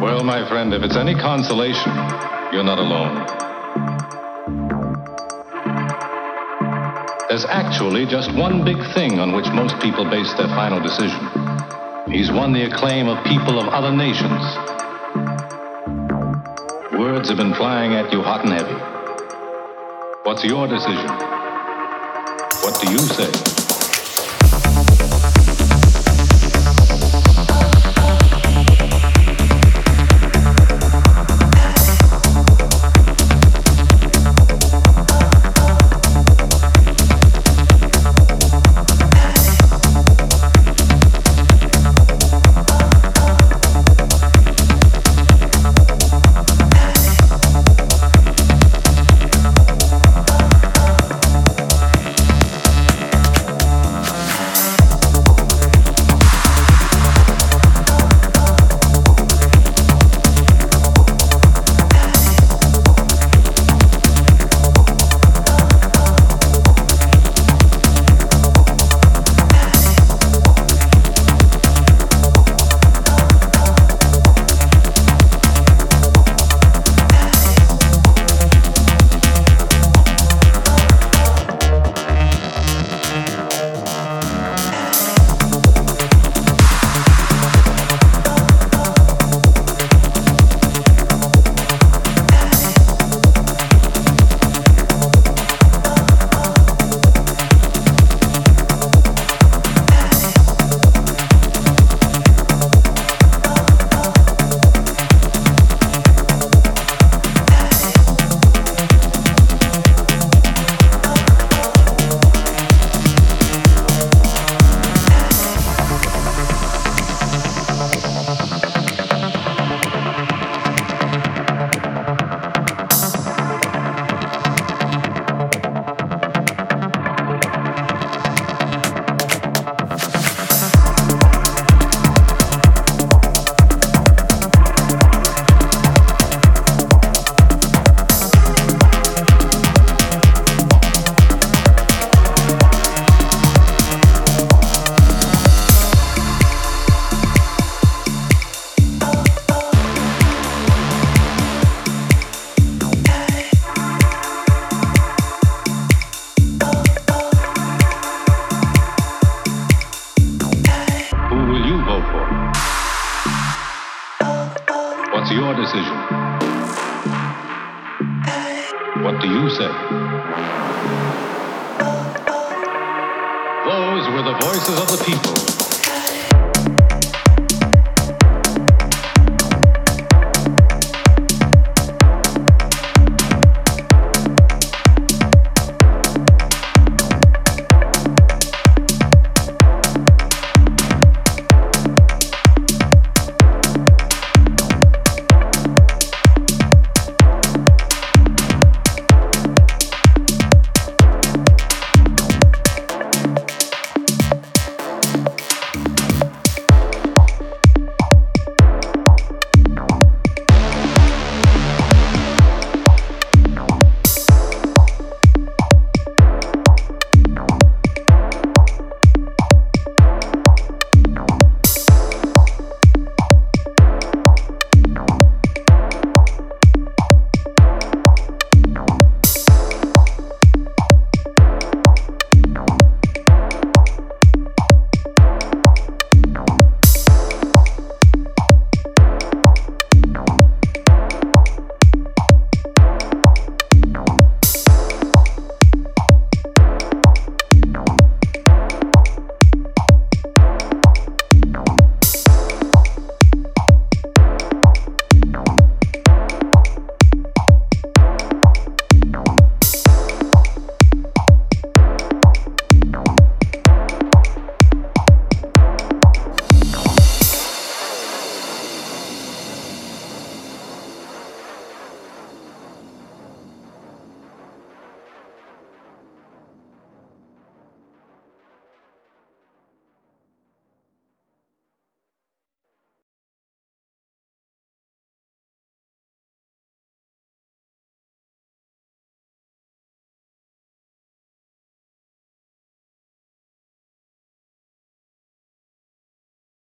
Well, my friend, if it's any consolation, you're not alone. There's actually just one big thing on which most people base their final decision. He's won the acclaim of people of other nations. Words have been flying at you hot and heavy. What's your decision? What do you say?